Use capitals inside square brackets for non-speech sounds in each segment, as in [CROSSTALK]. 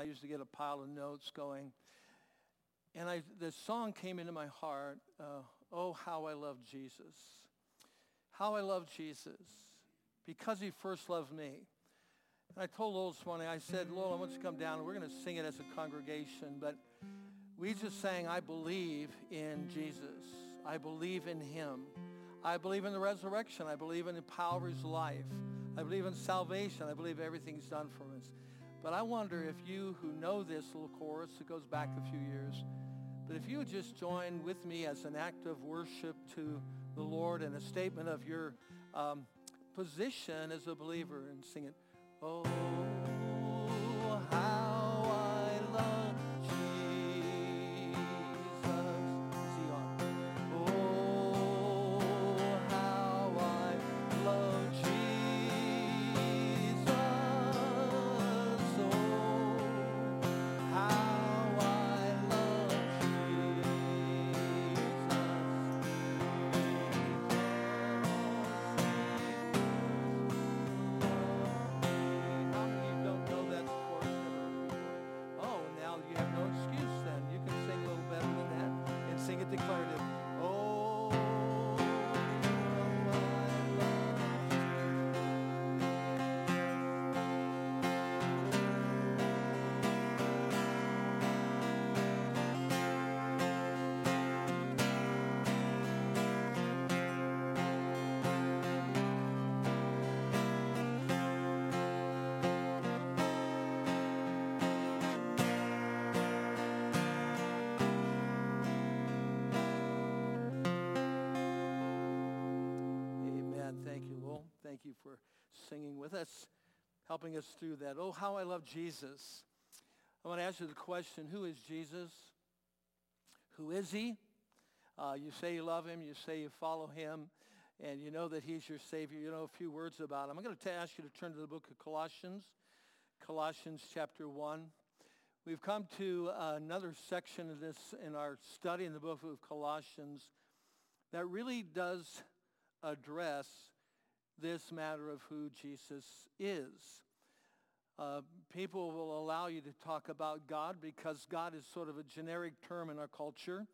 I used to get a pile of notes going. And I, the song came into my heart, uh, Oh, how I love Jesus. How I love Jesus because he first loved me. And I told Lowell this morning, I said, Lowell, I want you to come down and we're going to sing it as a congregation. But we just sang, I believe in Jesus. I believe in him. I believe in the resurrection. I believe in the power of his life. I believe in salvation. I believe everything he's done for us. But I wonder if you who know this little chorus, it goes back a few years, but if you would just join with me as an act of worship to the Lord and a statement of your um, position as a believer and sing it, Oh, how Thank you singing with us, helping us through that. Oh, how I love Jesus. I want to ask you the question, who is Jesus? Who is he? Uh, you say you love him. You say you follow him. And you know that he's your Savior. You know a few words about him. I'm going to ask you to turn to the book of Colossians, Colossians chapter 1. We've come to another section of this in our study in the book of Colossians that really does address this matter of who Jesus is. Uh, people will allow you to talk about God because God is sort of a generic term in our culture.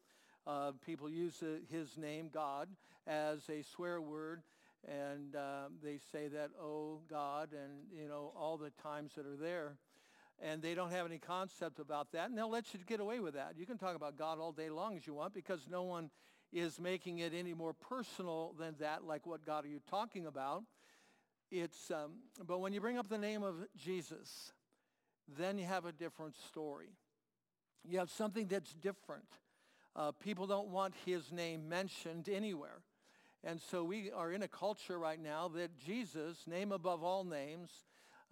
Uh, people use uh, his name, God, as a swear word, and uh, they say that, oh, God, and, you know, all the times that are there. And they don't have any concept about that, and they'll let you get away with that. You can talk about God all day long as you want because no one is making it any more personal than that, like what God are you talking about? It's, um, but when you bring up the name of Jesus, then you have a different story. You have something that's different. Uh, people don't want his name mentioned anywhere. And so we are in a culture right now that Jesus, name above all names,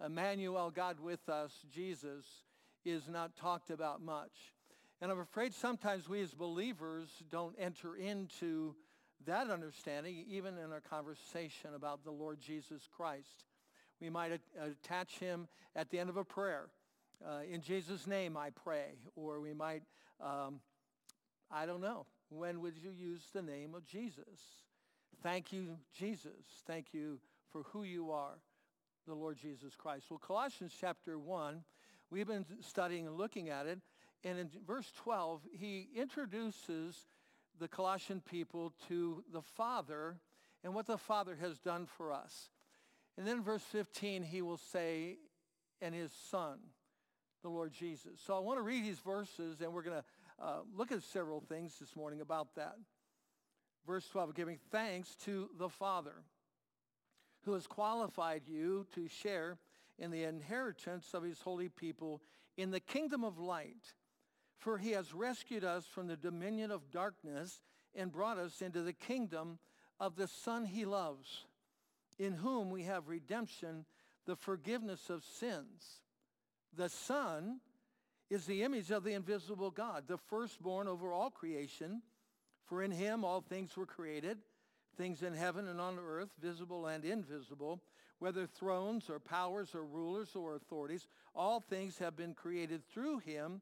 Emmanuel, God with us, Jesus, is not talked about much. And I'm afraid sometimes we as believers don't enter into that understanding even in our conversation about the Lord Jesus Christ. We might attach him at the end of a prayer. Uh, in Jesus' name I pray. Or we might, um, I don't know, when would you use the name of Jesus? Thank you, Jesus. Thank you for who you are, the Lord Jesus Christ. Well, Colossians chapter 1, we've been studying and looking at it. And in verse 12, he introduces the Colossian people to the Father and what the Father has done for us. And then in verse 15, he will say, and his Son, the Lord Jesus. So I want to read these verses, and we're going to uh, look at several things this morning about that. Verse 12, giving thanks to the Father who has qualified you to share in the inheritance of his holy people in the kingdom of light. For he has rescued us from the dominion of darkness and brought us into the kingdom of the Son he loves, in whom we have redemption, the forgiveness of sins. The Son is the image of the invisible God, the firstborn over all creation. For in him all things were created, things in heaven and on earth, visible and invisible, whether thrones or powers or rulers or authorities, all things have been created through him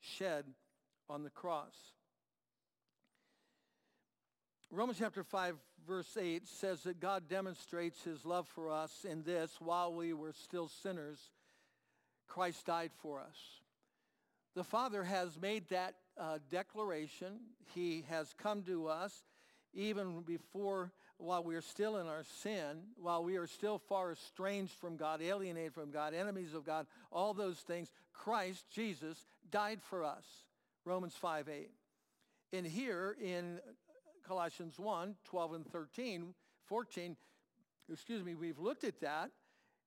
shed on the cross. Romans chapter 5, verse 8 says that God demonstrates his love for us in this, while we were still sinners, Christ died for us. The Father has made that uh, declaration. He has come to us even before, while we are still in our sin, while we are still far estranged from God, alienated from God, enemies of God, all those things, Christ, Jesus, died for us. Romans 5, 8. And here in Colossians 1, 12 and 13, 14, excuse me, we've looked at that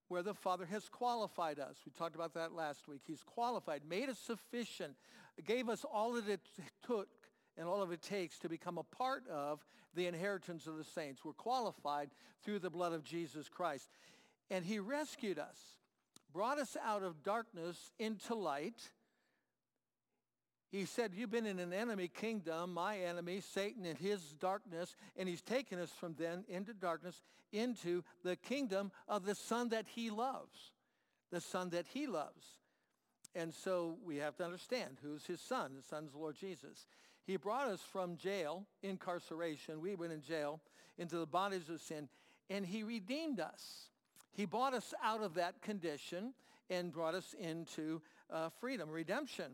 where the Father has qualified us. We talked about that last week. He's qualified, made us sufficient, gave us all that it took and all of it takes to become a part of the inheritance of the saints. We're qualified through the blood of Jesus Christ. And he rescued us, brought us out of darkness into light, he said, you've been in an enemy kingdom, my enemy, Satan and his darkness, and he's taken us from then into darkness into the kingdom of the son that he loves, the son that he loves. And so we have to understand who's his son. The son's the Lord Jesus. He brought us from jail, incarceration. We went in jail into the bondage of sin, and he redeemed us. He bought us out of that condition and brought us into uh, freedom, redemption.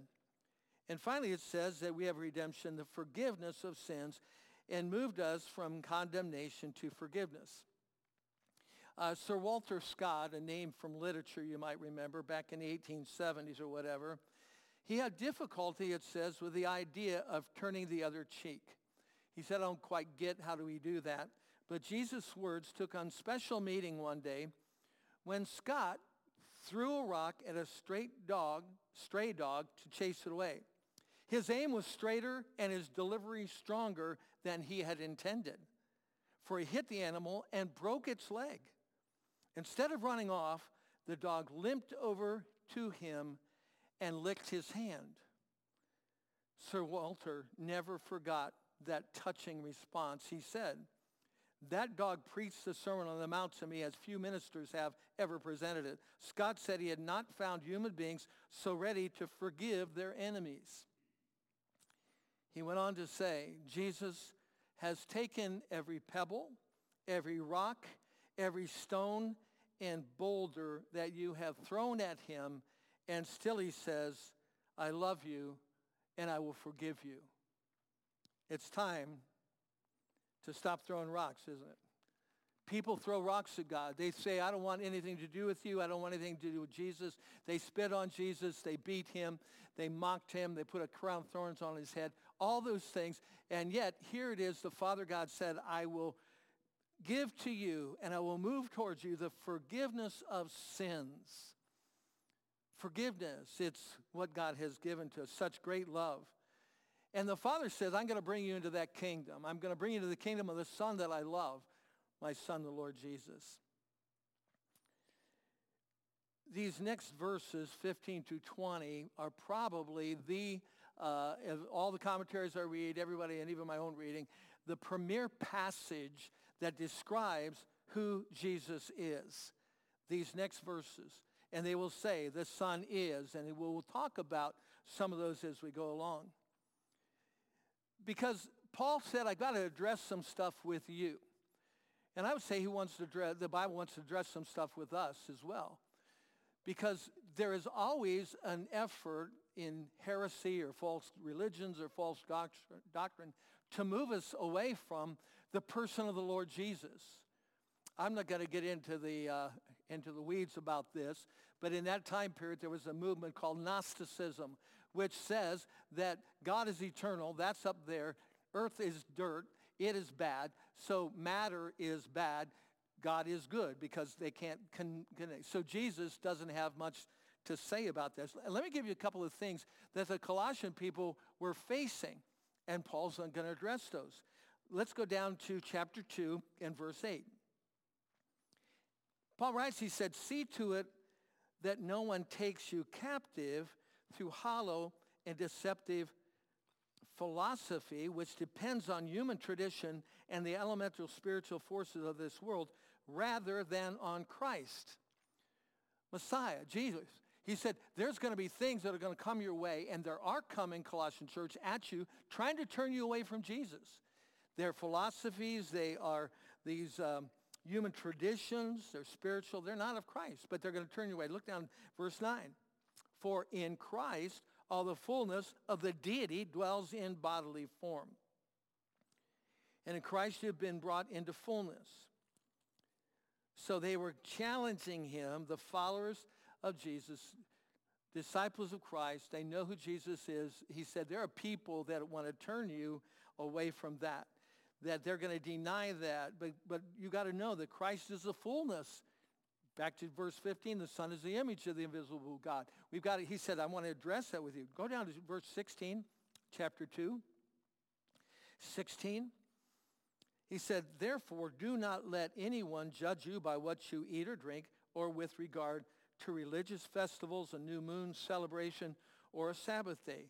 And finally, it says that we have redemption, the forgiveness of sins, and moved us from condemnation to forgiveness. Uh, Sir Walter Scott, a name from literature you might remember back in the 1870s or whatever, he had difficulty, it says, with the idea of turning the other cheek. He said, I don't quite get how do we do that. But Jesus' words took on special meaning one day when Scott threw a rock at a straight dog, stray dog to chase it away. His aim was straighter and his delivery stronger than he had intended. For he hit the animal and broke its leg. Instead of running off, the dog limped over to him and licked his hand. Sir Walter never forgot that touching response. He said, that dog preached the Sermon on the Mount to me as few ministers have ever presented it. Scott said he had not found human beings so ready to forgive their enemies. He went on to say, Jesus has taken every pebble, every rock, every stone and boulder that you have thrown at him, and still he says, I love you and I will forgive you. It's time to stop throwing rocks, isn't it? People throw rocks at God. They say, I don't want anything to do with you. I don't want anything to do with Jesus. They spit on Jesus. They beat him. They mocked him. They put a crown of thorns on his head. All those things. And yet, here it is. The Father God said, I will give to you and I will move towards you the forgiveness of sins. Forgiveness. It's what God has given to us. Such great love. And the Father says, I'm going to bring you into that kingdom. I'm going to bring you to the kingdom of the Son that I love my son, the Lord Jesus. These next verses, 15 to 20, are probably the, uh, all the commentaries I read, everybody, and even my own reading, the premier passage that describes who Jesus is. These next verses. And they will say, the Son is, and we'll talk about some of those as we go along. Because Paul said, I've got to address some stuff with you. And I would say he wants to address, the Bible wants to address some stuff with us as well. Because there is always an effort in heresy or false religions or false doctrine to move us away from the person of the Lord Jesus. I'm not going to get into the, uh, into the weeds about this, but in that time period there was a movement called Gnosticism, which says that God is eternal, that's up there, earth is dirt, it is bad. So matter is bad. God is good because they can't connect. So Jesus doesn't have much to say about this. Let me give you a couple of things that the Colossian people were facing, and Paul's going to address those. Let's go down to chapter 2 and verse 8. Paul writes, he said, see to it that no one takes you captive through hollow and deceptive philosophy, which depends on human tradition and the elemental spiritual forces of this world, rather than on Christ. Messiah, Jesus. He said, there's going to be things that are going to come your way, and there are coming, Colossian church, at you, trying to turn you away from Jesus. They're philosophies, they are these um, human traditions, they're spiritual, they're not of Christ, but they're going to turn you away. Look down verse 9. For in Christ all the fullness of the deity dwells in bodily form. And in Christ you have been brought into fullness. So they were challenging him, the followers of Jesus, disciples of Christ. They know who Jesus is. He said, there are people that want to turn you away from that, that they're going to deny that. But, but you got to know that Christ is the fullness. Back to verse 15, the Son is the image of the invisible God. We've got it. He said, I want to address that with you. Go down to verse 16, chapter 2. 16. He said, Therefore, do not let anyone judge you by what you eat or drink, or with regard to religious festivals, a new moon celebration, or a Sabbath day.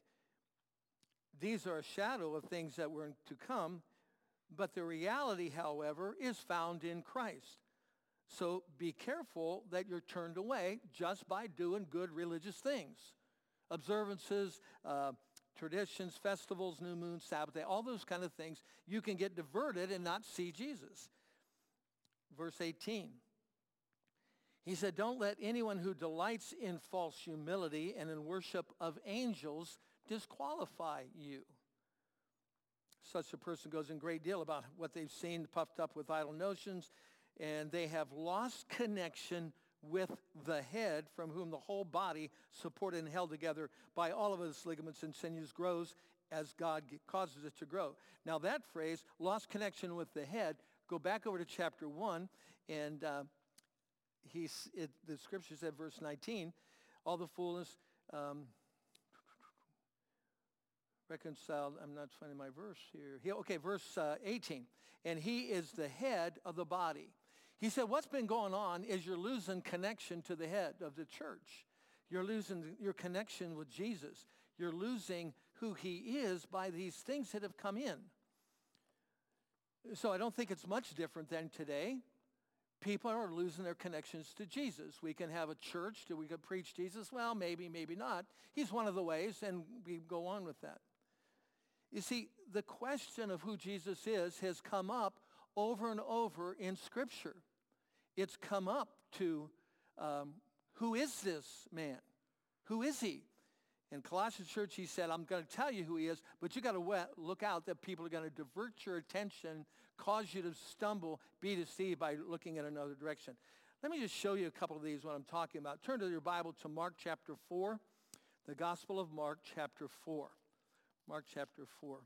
These are a shadow of things that were to come, but the reality, however, is found in Christ. So be careful that you're turned away just by doing good religious things. Observances, uh, traditions, festivals, new moon, Sabbath day, all those kind of things. You can get diverted and not see Jesus. Verse 18. He said, don't let anyone who delights in false humility and in worship of angels disqualify you. Such a person goes in great deal about what they've seen puffed up with idle notions, and they have lost connection with the head from whom the whole body, supported and held together by all of its ligaments and sinews, grows as God causes it to grow. Now that phrase, lost connection with the head, go back over to chapter 1, and uh, he's, it, the scripture said, verse 19, all the fullness um, reconciled. I'm not finding my verse here. He, okay, verse uh, 18. And he is the head of the body. He said, what's been going on is you're losing connection to the head of the church. You're losing your connection with Jesus. You're losing who he is by these things that have come in. So I don't think it's much different than today. People are losing their connections to Jesus. We can have a church. Do we could preach Jesus? Well, maybe, maybe not. He's one of the ways, and we go on with that. You see, the question of who Jesus is has come up over and over in Scripture it's come up to um, who is this man? Who is he? In Colossians church, he said, I'm going to tell you who he is, but you got to look out that people are going to divert your attention, cause you to stumble, be deceived by looking in another direction. Let me just show you a couple of these, what I'm talking about. Turn to your Bible to Mark chapter 4, the Gospel of Mark chapter 4. Mark chapter 4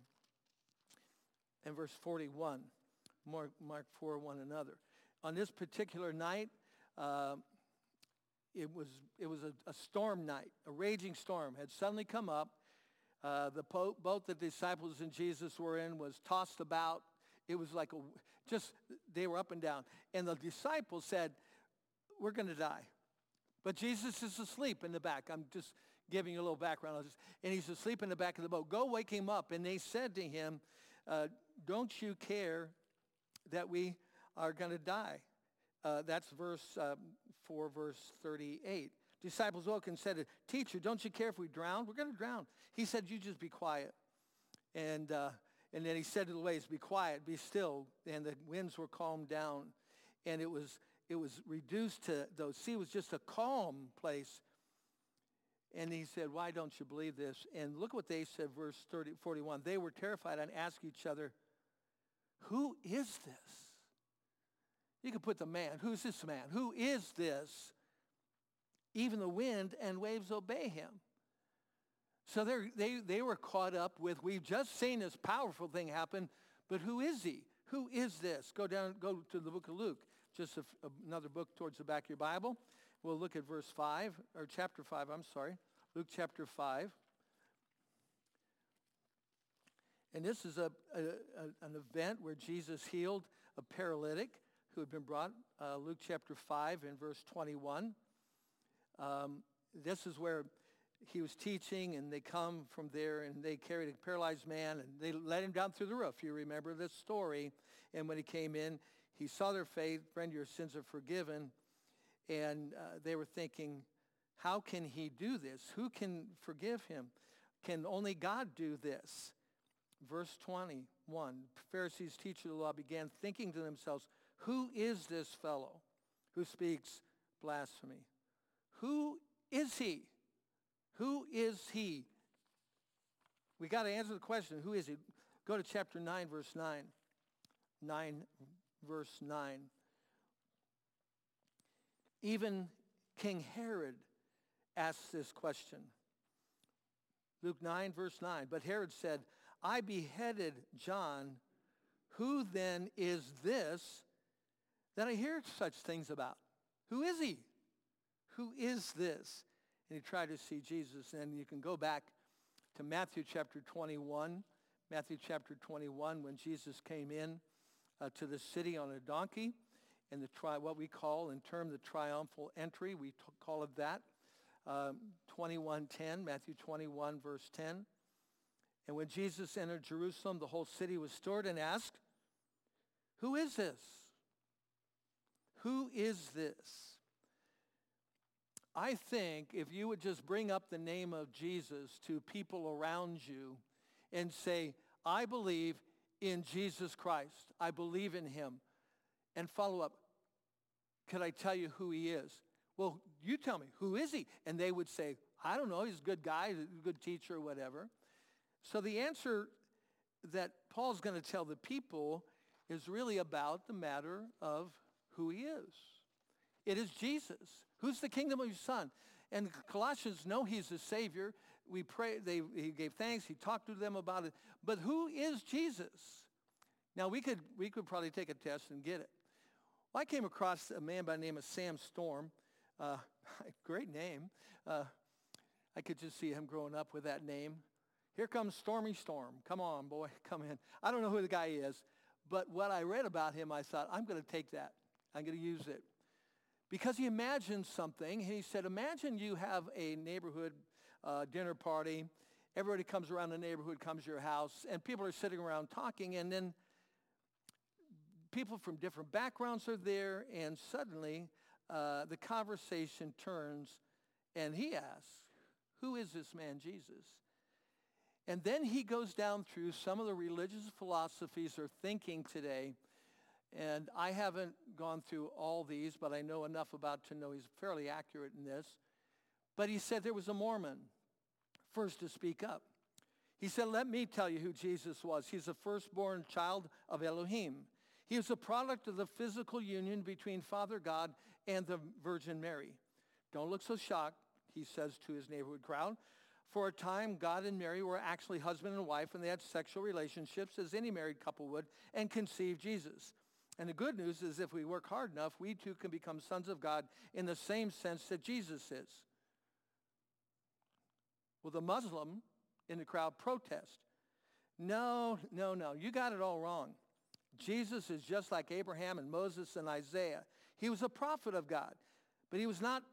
and verse 41. Mark, Mark 4, one another on this particular night, uh, it was, it was a, a, storm night, a raging storm had suddenly come up. Uh, the boat, boat the disciples and Jesus were in was tossed about. It was like a, just, they were up and down. And the disciples said, we're going to die. But Jesus is asleep in the back. I'm just giving you a little background. And he's asleep in the back of the boat. Go wake him up. And they said to him, uh, don't you care that we are going to die. Uh, that's verse um, 4, verse 38. Disciples woke and said, Teacher, don't you care if we drown? We're going to drown. He said, you just be quiet. And, uh, and then he said to the waves, be quiet, be still. And the winds were calmed down. And it was, it was reduced to, the sea was just a calm place. And he said, why don't you believe this? And look what they said, verse 30, 41. They were terrified and asked each other, who is this? You could put the man. Who's this man? Who is this? Even the wind and waves obey him. So they they were caught up with, we've just seen this powerful thing happen, but who is he? Who is this? Go down, go to the book of Luke, just a, another book towards the back of your Bible. We'll look at verse 5, or chapter 5, I'm sorry. Luke chapter 5. And this is a, a, a, an event where Jesus healed a paralytic who had been brought, uh, Luke chapter 5 and verse 21. Um, this is where he was teaching and they come from there and they carried a paralyzed man and they let him down through the roof. You remember this story. And when he came in, he saw their faith. Friend, your sins are forgiven. And uh, they were thinking, how can he do this? Who can forgive him? Can only God do this? Verse 21, Pharisees, teacher of the law, began thinking to themselves, who is this fellow who speaks blasphemy? Who is he? Who is he? We got to answer the question, who is he? Go to chapter 9, verse 9. 9, verse 9. Even King Herod asked this question. Luke 9, verse 9. But Herod said, I beheaded John. Who then is this that I hear such things about? Who is he? Who is this? And he tried to see Jesus. And you can go back to Matthew chapter 21. Matthew chapter 21, when Jesus came in uh, to the city on a donkey, in the tri- what we call in term the triumphal entry, we t- call it that. Um, 21.10, Matthew 21, verse 10. And when Jesus entered Jerusalem, the whole city was stirred and asked, who is this? Who is this? I think if you would just bring up the name of Jesus to people around you and say, I believe in Jesus Christ. I believe in him. And follow up, could I tell you who he is? Well, you tell me, who is he? And they would say, I don't know, he's a good guy, a good teacher, or whatever. So the answer that Paul's going to tell the people is really about the matter of who he is. It is Jesus. Who's the kingdom of your son? And Colossians know he's the Savior. We pray, they, he gave thanks, he talked to them about it. But who is Jesus? Now we could, we could probably take a test and get it. Well, I came across a man by the name of Sam Storm. Uh, [LAUGHS] great name. Uh, I could just see him growing up with that name. Here comes Stormy Storm. Come on, boy, [LAUGHS] come in. I don't know who the guy is, but what I read about him, I thought, I'm going to take that. I'm going to use it. Because he imagined something. He said, imagine you have a neighborhood uh, dinner party. Everybody comes around the neighborhood, comes to your house, and people are sitting around talking, and then people from different backgrounds are there, and suddenly uh, the conversation turns, and he asks, who is this man Jesus? And then he goes down through some of the religious philosophies or thinking today and I haven't gone through all these, but I know enough about to know he's fairly accurate in this. But he said there was a Mormon first to speak up. He said, let me tell you who Jesus was. He's the firstborn child of Elohim. He is a product of the physical union between Father God and the Virgin Mary. Don't look so shocked, he says to his neighborhood crowd. For a time, God and Mary were actually husband and wife, and they had sexual relationships as any married couple would, and conceived Jesus. And the good news is if we work hard enough, we too can become sons of God in the same sense that Jesus is. Well, the Muslim in the crowd protest. No, no, no, you got it all wrong. Jesus is just like Abraham and Moses and Isaiah. He was a prophet of God, but he was not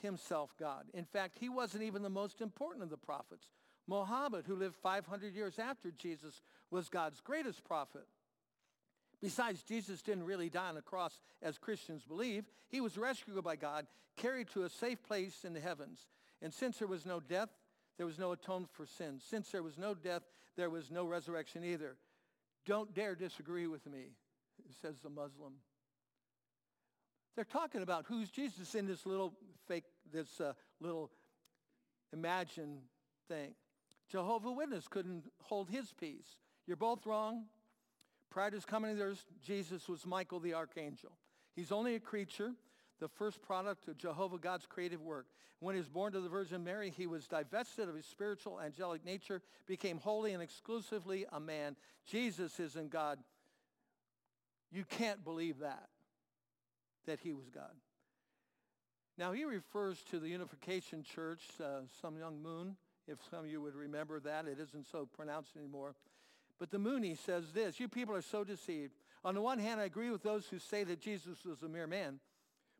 himself God. In fact, he wasn't even the most important of the prophets. Muhammad, who lived 500 years after Jesus, was God's greatest prophet. Besides, Jesus didn't really die on the cross as Christians believe. He was rescued by God, carried to a safe place in the heavens. And since there was no death, there was no atonement for sin. Since there was no death, there was no resurrection either. Don't dare disagree with me, says the Muslim. They're talking about who's Jesus in this little fake, this uh, little imagined thing. Jehovah Witness couldn't hold his peace. You're both wrong. Prior to his coming to earth, Jesus was Michael the archangel. He's only a creature, the first product of Jehovah God's creative work. When he was born to the Virgin Mary, he was divested of his spiritual angelic nature, became wholly and exclusively a man. Jesus is in God. You can't believe that, that he was God. Now he refers to the Unification Church, uh, Sun Myung Moon, if some of you would remember that. It isn't so pronounced anymore. But the Moonie says this, you people are so deceived. On the one hand, I agree with those who say that Jesus was a mere man.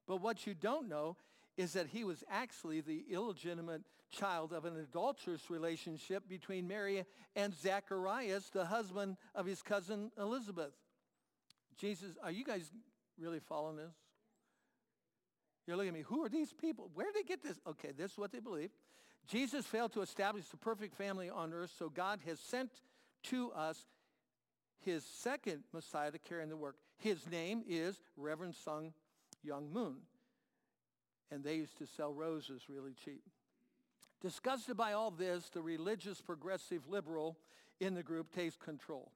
But what you don't know is that he was actually the illegitimate child of an adulterous relationship between Mary and Zacharias, the husband of his cousin Elizabeth. Jesus, are you guys really following this? You're looking at me, who are these people? Where did they get this? Okay, this is what they believe. Jesus failed to establish the perfect family on earth, so God has sent to us his second Messiah to carry in the work. His name is Reverend Sun Myung Moon. And they used to sell roses really cheap. Disgusted by all this, the religious progressive liberal in the group takes control.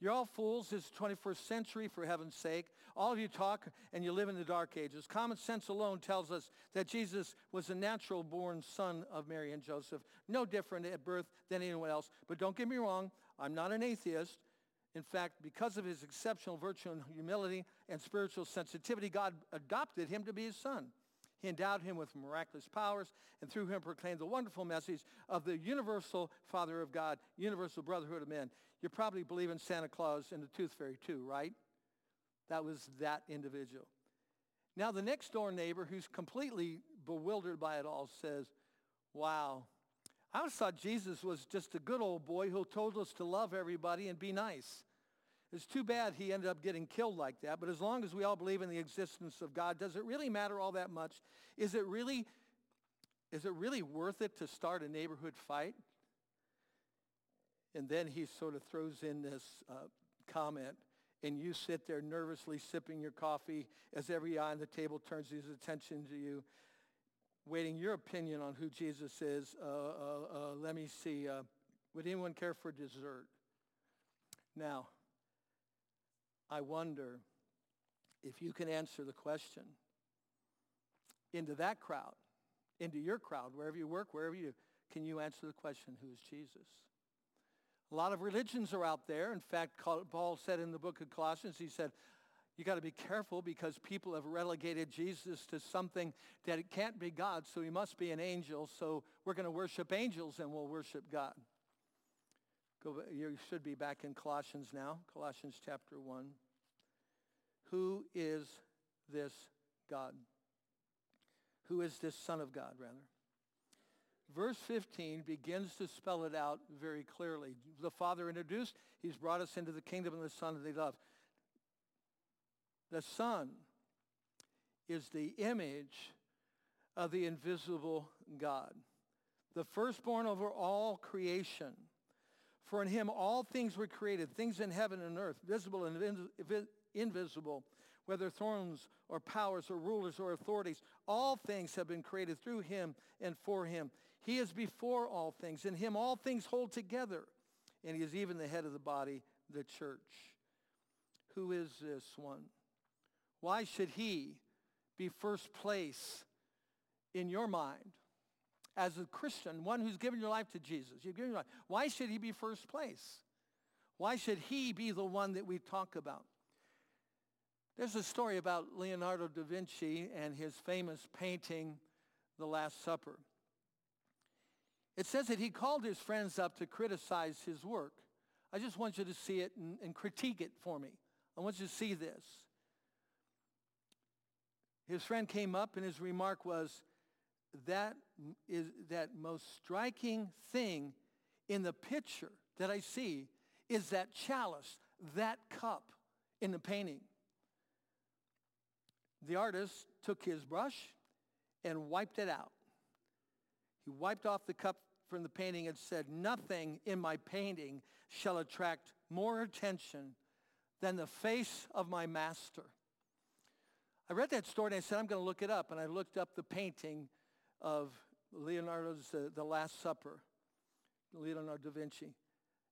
You're all fools. It's the 21st century, for heaven's sake. All of you talk and you live in the dark ages. Common sense alone tells us that Jesus was a natural born son of Mary and Joseph, no different at birth than anyone else. But don't get me wrong, I'm not an atheist. In fact, because of his exceptional virtue and humility and spiritual sensitivity, God adopted him to be his son. He endowed him with miraculous powers and through him proclaimed the wonderful message of the universal Father of God, universal brotherhood of men. You probably believe in Santa Claus and the Tooth Fairy too, right? That was that individual. Now the next door neighbor who's completely bewildered by it all says, wow, I always thought Jesus was just a good old boy who told us to love everybody and be nice. It's too bad he ended up getting killed like that, but as long as we all believe in the existence of God, does it really matter all that much? Is it really, is it really worth it to start a neighborhood fight? And then he sort of throws in this uh, comment, and you sit there nervously sipping your coffee as every eye on the table turns his attention to you, waiting your opinion on who Jesus is. Uh, uh, uh let me see. Uh, would anyone care for dessert? Now, I wonder if you can answer the question into that crowd, into your crowd, wherever you work, wherever you, can you answer the question, who is Jesus? A lot of religions are out there. In fact, Paul said in the book of Colossians, he said, you got to be careful because people have relegated Jesus to something that it can't be God, so he must be an angel. So we're going to worship angels and we'll worship God. Go, you should be back in Colossians now, Colossians chapter 1. Who is this God? Who is this Son of God, rather? Verse 15 begins to spell it out very clearly. The Father introduced, he's brought us into the kingdom of the Son that they love. The Son is the image of the invisible God, the firstborn over all creation. For in him all things were created, things in heaven and earth, visible and invisible, whether thrones or powers or rulers or authorities. All things have been created through him and for him. He is before all things. In him all things hold together. And he is even the head of the body, the church. Who is this one? Why should he be first place in your mind? as a Christian, one who's given your life to Jesus, you've given your life. Why should he be first place? Why should he be the one that we talk about? There's a story about Leonardo da Vinci and his famous painting, The Last Supper. It says that he called his friends up to criticize his work. I just want you to see it and, and critique it for me. I want you to see this. His friend came up and his remark was, that is that most striking thing in the picture that I see is that chalice, that cup in the painting. The artist took his brush and wiped it out. He wiped off the cup from the painting and said, nothing in my painting shall attract more attention than the face of my master. I read that story and I said, I'm going to look it up. And I looked up the painting of Leonardo's uh, The Last Supper, Leonardo da Vinci.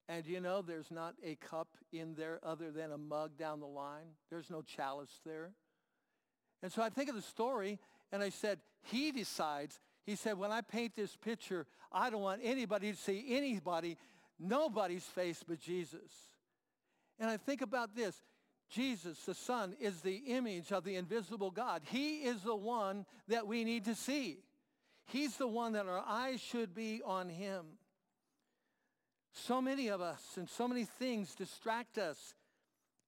And you know, there's not a cup in there other than a mug down the line. There's no chalice there. And so I think of the story, and I said, he decides, he said, when I paint this picture, I don't want anybody to see anybody, nobody's face but Jesus. And I think about this. Jesus, the Son, is the image of the invisible God. He is the one that we need to see. He's the one that our eyes should be on him. So many of us and so many things distract us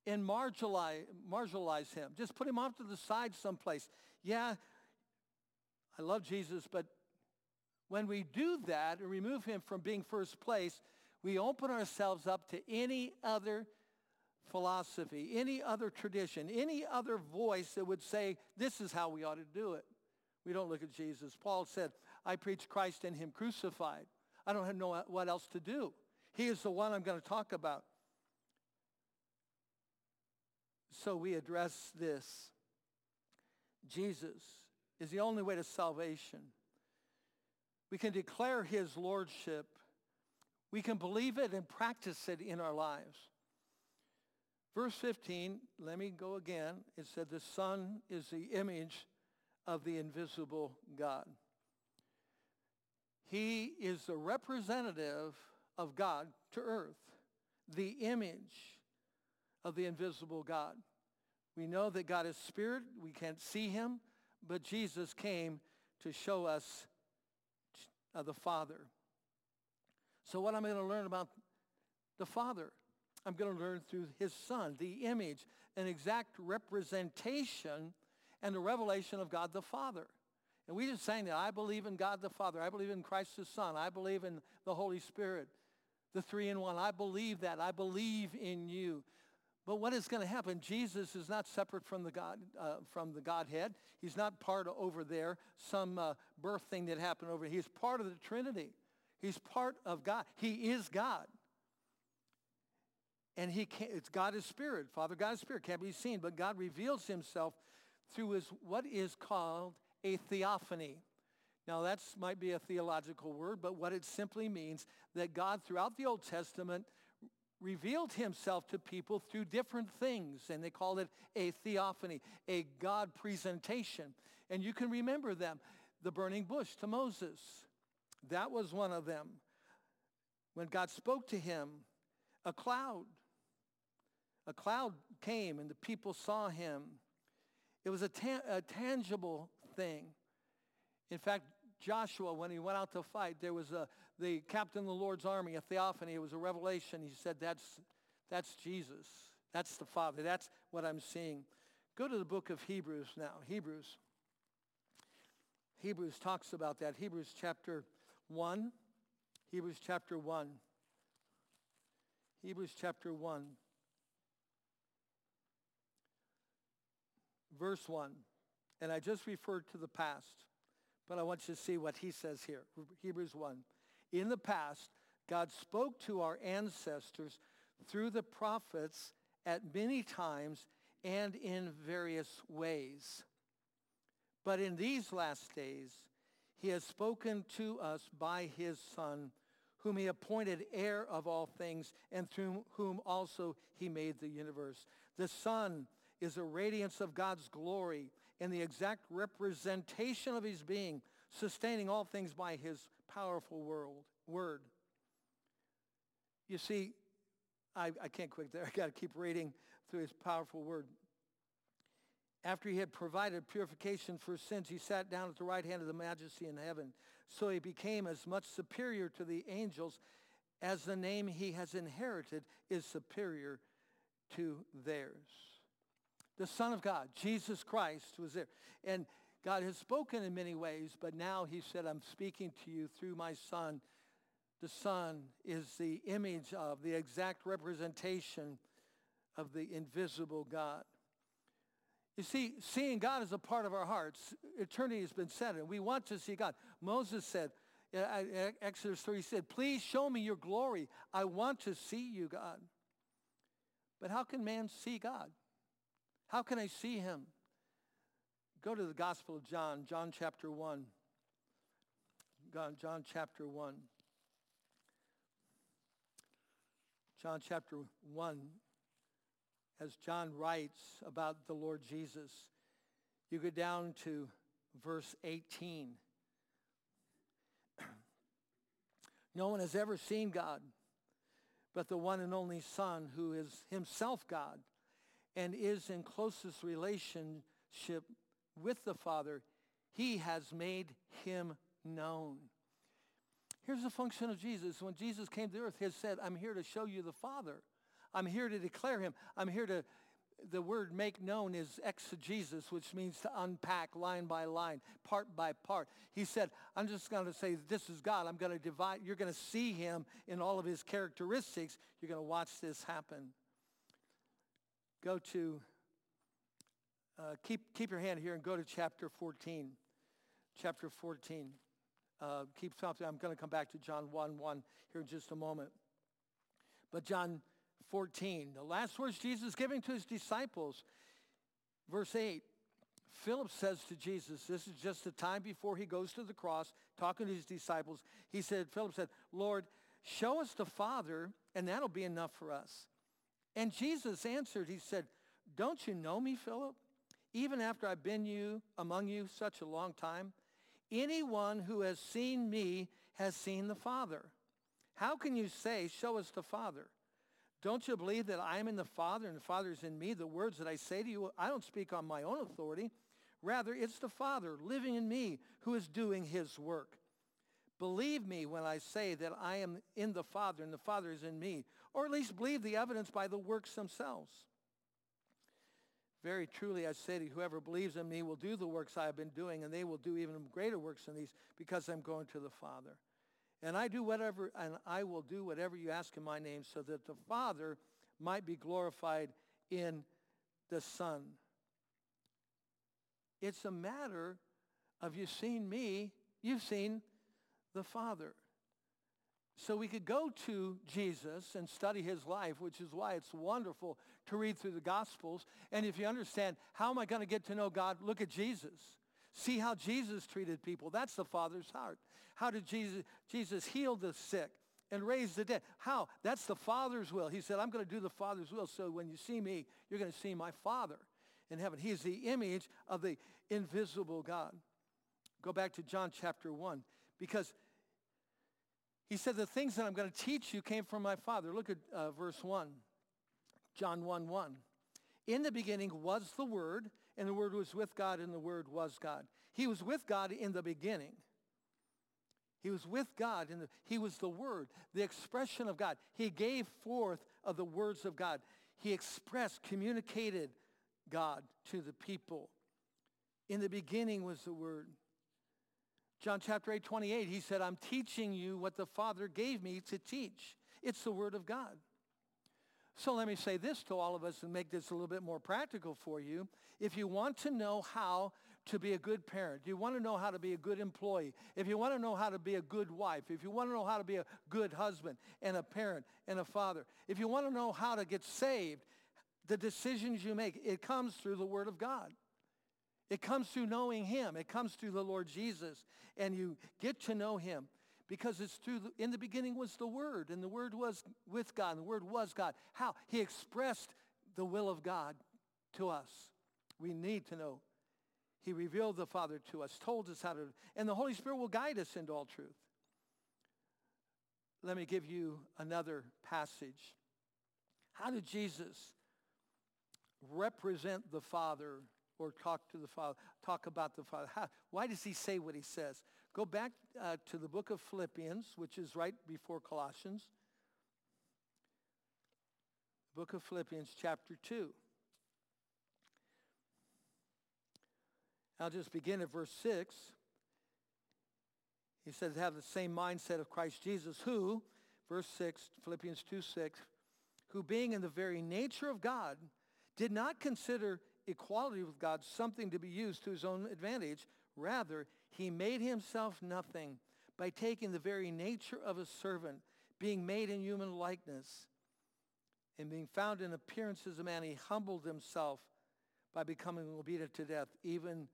and marginalize, marginalize him. Just put him off to the side someplace. Yeah, I love Jesus, but when we do that and remove him from being first place, we open ourselves up to any other philosophy, any other tradition, any other voice that would say, this is how we ought to do it. We don't look at Jesus. Paul said, I preach Christ and him crucified. I don't know what else to do. He is the one I'm going to talk about. So we address this. Jesus is the only way to salvation. We can declare his lordship. We can believe it and practice it in our lives. Verse 15, let me go again. It said the Son is the image of the invisible God. He is the representative of God to earth, the image of the invisible God. We know that God is spirit. We can't see him, but Jesus came to show us uh, the Father. So what I'm going to learn about the Father, I'm going to learn through his Son, the image, an exact representation and the revelation of God the Father. And we just sang that, I believe in God the Father. I believe in Christ the Son. I believe in the Holy Spirit, the three in one. I believe that. I believe in you. But what is going to happen? Jesus is not separate from the, God, uh, from the Godhead. He's not part of over there, some uh, birth thing that happened over. He's part of the Trinity. He's part of God. He is God. And he can't, it's God is spirit. Father God is spirit. Can't be seen. But God reveals himself through his what is called a theophany. Now that might be a theological word, but what it simply means that God throughout the Old Testament revealed himself to people through different things, and they called it a theophany, a God presentation. And you can remember them. The burning bush to Moses, that was one of them. When God spoke to him, a cloud, a cloud came and the people saw him. It was a, ta- a tangible thing. In fact, Joshua, when he went out to fight, there was a, the captain of the Lord's army, a theophany. It was a revelation. He said, that's, that's Jesus. That's the Father. That's what I'm seeing. Go to the book of Hebrews now. Hebrews. Hebrews talks about that. Hebrews chapter 1. Hebrews chapter 1. Hebrews chapter 1. Verse 1. And I just referred to the past. But I want you to see what he says here. Hebrews 1. In the past, God spoke to our ancestors through the prophets at many times and in various ways. But in these last days, he has spoken to us by his Son, whom he appointed heir of all things, and through whom also he made the universe. The Son is a radiance of God's glory and the exact representation of his being, sustaining all things by his powerful world, word. You see, I, I can't quit there. [LAUGHS] I got to keep reading through his powerful word. After he had provided purification for sins, he sat down at the right hand of the majesty in heaven. So he became as much superior to the angels as the name he has inherited is superior to theirs the Son of God, Jesus Christ, was there. And God has spoken in many ways, but now he said, I'm speaking to you through my Son. The Son is the image of, the exact representation of the invisible God. You see, seeing God is a part of our hearts. Eternity has been set, and we want to see God. Moses said, uh, uh, Exodus 3 said, please show me your glory. I want to see you, God. But how can man see God? How can I see him? Go to the Gospel of John, John chapter 1. John chapter 1. John chapter 1, as John writes about the Lord Jesus, you go down to verse 18. [CLEARS THROAT] no one has ever seen God, but the one and only Son who is himself God and is in closest relationship with the Father, he has made him known. Here's the function of Jesus. When Jesus came to earth, he said, I'm here to show you the Father. I'm here to declare him. I'm here to the word make known is exegesis, which means to unpack line by line, part by part. He said, I'm just going to say, this is God. I'm going to divide. You're going to see him in all of his characteristics. You're going to watch this happen. Go to, uh, keep, keep your hand here and go to chapter 14. Chapter 14. Uh, keep something. I'm going to come back to John 1, 1 here in just a moment. But John 14, the last words Jesus is giving to his disciples. Verse 8, Philip says to Jesus, this is just the time before he goes to the cross, talking to his disciples. He said, Philip said, Lord, show us the Father, and that'll be enough for us. And Jesus answered, he said, don't you know me, Philip? Even after I've been you among you such a long time, anyone who has seen me has seen the Father. How can you say, show us the Father? Don't you believe that I am in the Father and the Father is in me? The words that I say to you, I don't speak on my own authority. Rather, it's the Father living in me who is doing his work. Believe me when I say that I am in the Father and the Father is in me, or at least believe the evidence by the works themselves. Very truly I say to you, whoever believes in me will do the works I have been doing, and they will do even greater works than these because I'm going to the Father. And I do whatever, and I will do whatever you ask in my name so that the Father might be glorified in the Son. It's a matter of you've seen me, you've seen the Father. So we could go to Jesus and study his life, which is why it's wonderful to read through the Gospels. And if you understand, how am I going to get to know God? Look at Jesus. See how Jesus treated people. That's the Father's heart. How did Jesus, Jesus heal the sick and raise the dead? How? That's the Father's will. He said, I'm going to do the Father's will. So when you see me, you're going to see my Father in heaven. He is the image of the invisible God. Go back to John chapter 1 because he said, the things that I'm going to teach you came from my Father. Look at uh, verse 1, John 1, 1. In the beginning was the Word, and the Word was with God, and the Word was God. He was with God in the beginning. He was with God. and he was the Word, the expression of God. He gave forth of the words of God. He expressed, communicated God to the people. In the beginning was the Word. John chapter 8, 28, he said, I'm teaching you what the Father gave me to teach. It's the Word of God. So let me say this to all of us and make this a little bit more practical for you. If you want to know how to be a good parent, you want to know how to be a good employee, if you want to know how to be a good wife, if you want to know how to be a good husband and a parent and a father, if you want to know how to get saved, the decisions you make, it comes through the Word of God. It comes through knowing him. It comes through the Lord Jesus. And you get to know him because it's through, the, in the beginning was the Word, and the Word was with God, and the Word was God. How? He expressed the will of God to us. We need to know. He revealed the Father to us, told us how to, and the Holy Spirit will guide us into all truth. Let me give you another passage. How did Jesus represent the Father or talk to the Father, talk about the Father. How, why does he say what he says? Go back uh, to the book of Philippians, which is right before Colossians. Book of Philippians, chapter 2. I'll just begin at verse 6. He says, have the same mindset of Christ Jesus, who, verse 6, Philippians 2, 6, who being in the very nature of God, did not consider equality with God something to be used to his own advantage. Rather, he made himself nothing by taking the very nature of a servant, being made in human likeness, and being found in appearance as a man, he humbled himself by becoming obedient to death, even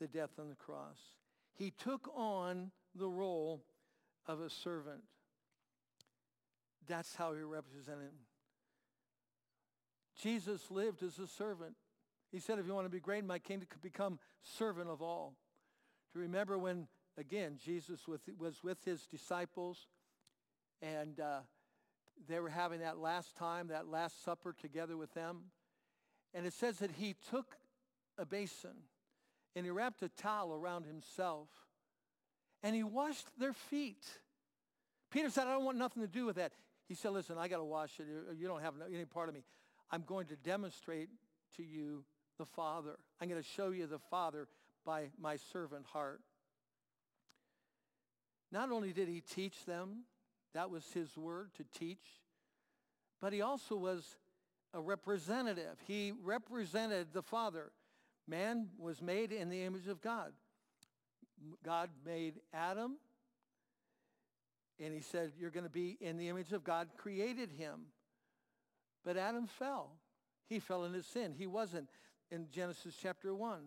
the death on the cross. He took on the role of a servant. That's how he represented him. Jesus lived as a servant. He said, if you want to be great in my kingdom, become servant of all. To remember when, again, Jesus was with his disciples and uh, they were having that last time, that last supper together with them. And it says that he took a basin and he wrapped a towel around himself and he washed their feet. Peter said, I don't want nothing to do with that. He said, listen, I got to wash it. You don't have any part of me. I'm going to demonstrate to you the Father. I'm going to show you the Father by my servant heart. Not only did he teach them, that was his word to teach, but he also was a representative. He represented the Father. Man was made in the image of God. God made Adam, and he said, you're going to be in the image of God, created him. But Adam fell. He fell into sin. He wasn't in Genesis chapter 1.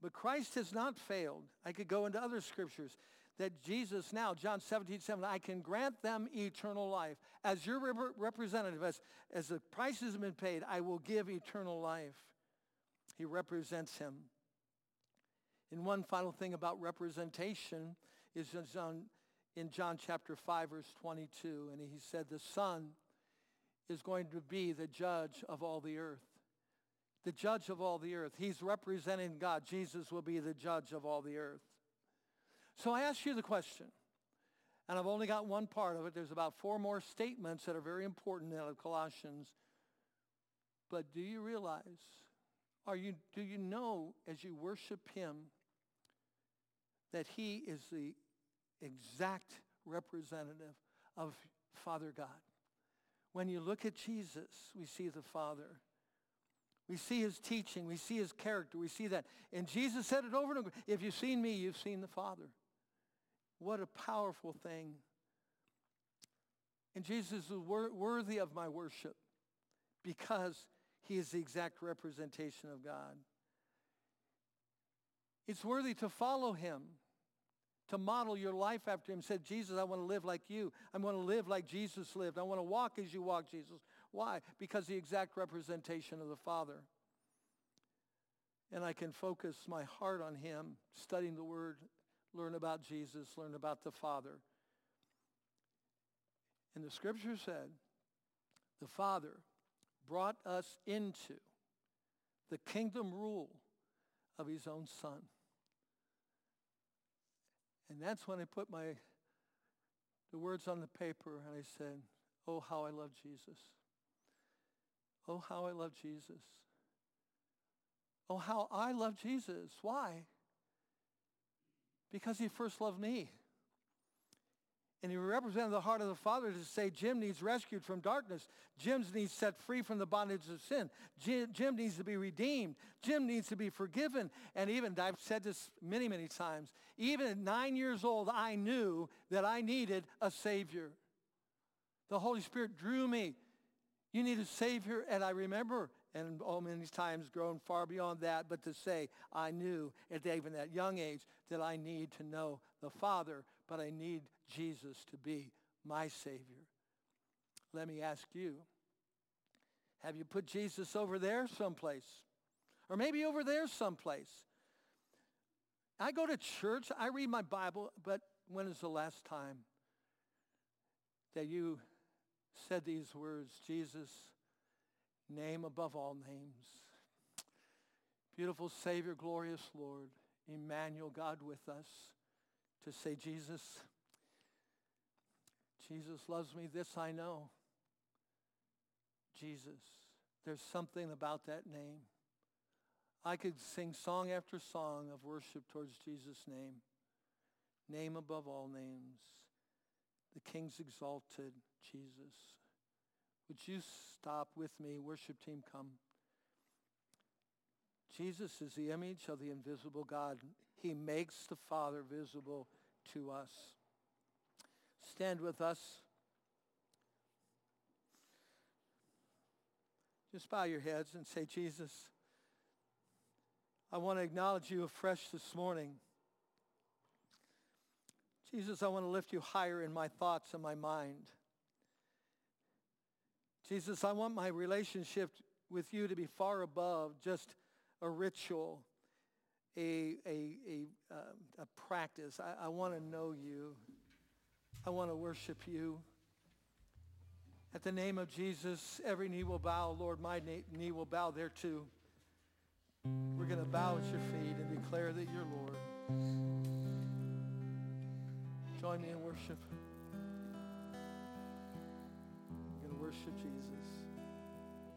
But Christ has not failed. I could go into other scriptures that Jesus now, John 17, 7, I can grant them eternal life. As your rep- representative, as, as the price has been paid, I will give eternal life. He represents him. And one final thing about representation is in John, in John chapter 5, verse 22. And he said, the Son is going to be the judge of all the earth. The judge of all the earth. He's representing God. Jesus will be the judge of all the earth. So I ask you the question, and I've only got one part of it. There's about four more statements that are very important out of Colossians. But do you realize, are you, do you know as you worship him that he is the exact representative of Father God? When you look at Jesus, we see the Father. We see his teaching. We see his character. We see that. And Jesus said it over and over. If you've seen me, you've seen the Father. What a powerful thing. And Jesus is wor- worthy of my worship because he is the exact representation of God. It's worthy to follow him, to model your life after him. Said, Jesus, I want to live like you. I want to live like Jesus lived. I want to walk as you walk, Jesus. Why? Because the exact representation of the Father. And I can focus my heart on him, studying the word, learn about Jesus, learn about the Father. And the scripture said, the Father brought us into the kingdom rule of his own Son. And that's when I put my the words on the paper and I said, Oh, how I love Jesus. Oh, how I love Jesus. Oh, how I love Jesus. Why? because he first loved me. And he represented the heart of the Father to say Jim needs rescued from darkness. Jim needs set free from the bondage of sin. Jim, Jim needs to be redeemed. Jim needs to be forgiven. And even, I've said this many, many times, even at nine years old, I knew that I needed a Savior. The Holy Spirit drew me. You need a Savior. And I remember and oh, many times grown far beyond that, but to say, I knew at even that young age that I need to know the Father, but I need Jesus to be my Savior. Let me ask you, have you put Jesus over there someplace? Or maybe over there someplace? I go to church, I read my Bible, but when is the last time that you said these words, Jesus, name above all names. Beautiful Savior, glorious Lord, Emmanuel, God with us, to say, Jesus, Jesus loves me, this I know. Jesus, there's something about that name. I could sing song after song of worship towards Jesus' name. Name above all names. The King's exalted Jesus. Would you stop with me? Worship team, come. Jesus is the image of the invisible God. He makes the Father visible to us. Stand with us. Just bow your heads and say, Jesus, I want to acknowledge you afresh this morning. Jesus, I want to lift you higher in my thoughts and my mind. Jesus, I want my relationship with you to be far above just a ritual, a, a, a, um, a practice. I, I want to know you. I want to worship you. At the name of Jesus, every knee will bow. Lord, my knee will bow there too. We're going to bow at your feet and declare that you're Lord. Join me in worship I'm going to worship Jesus.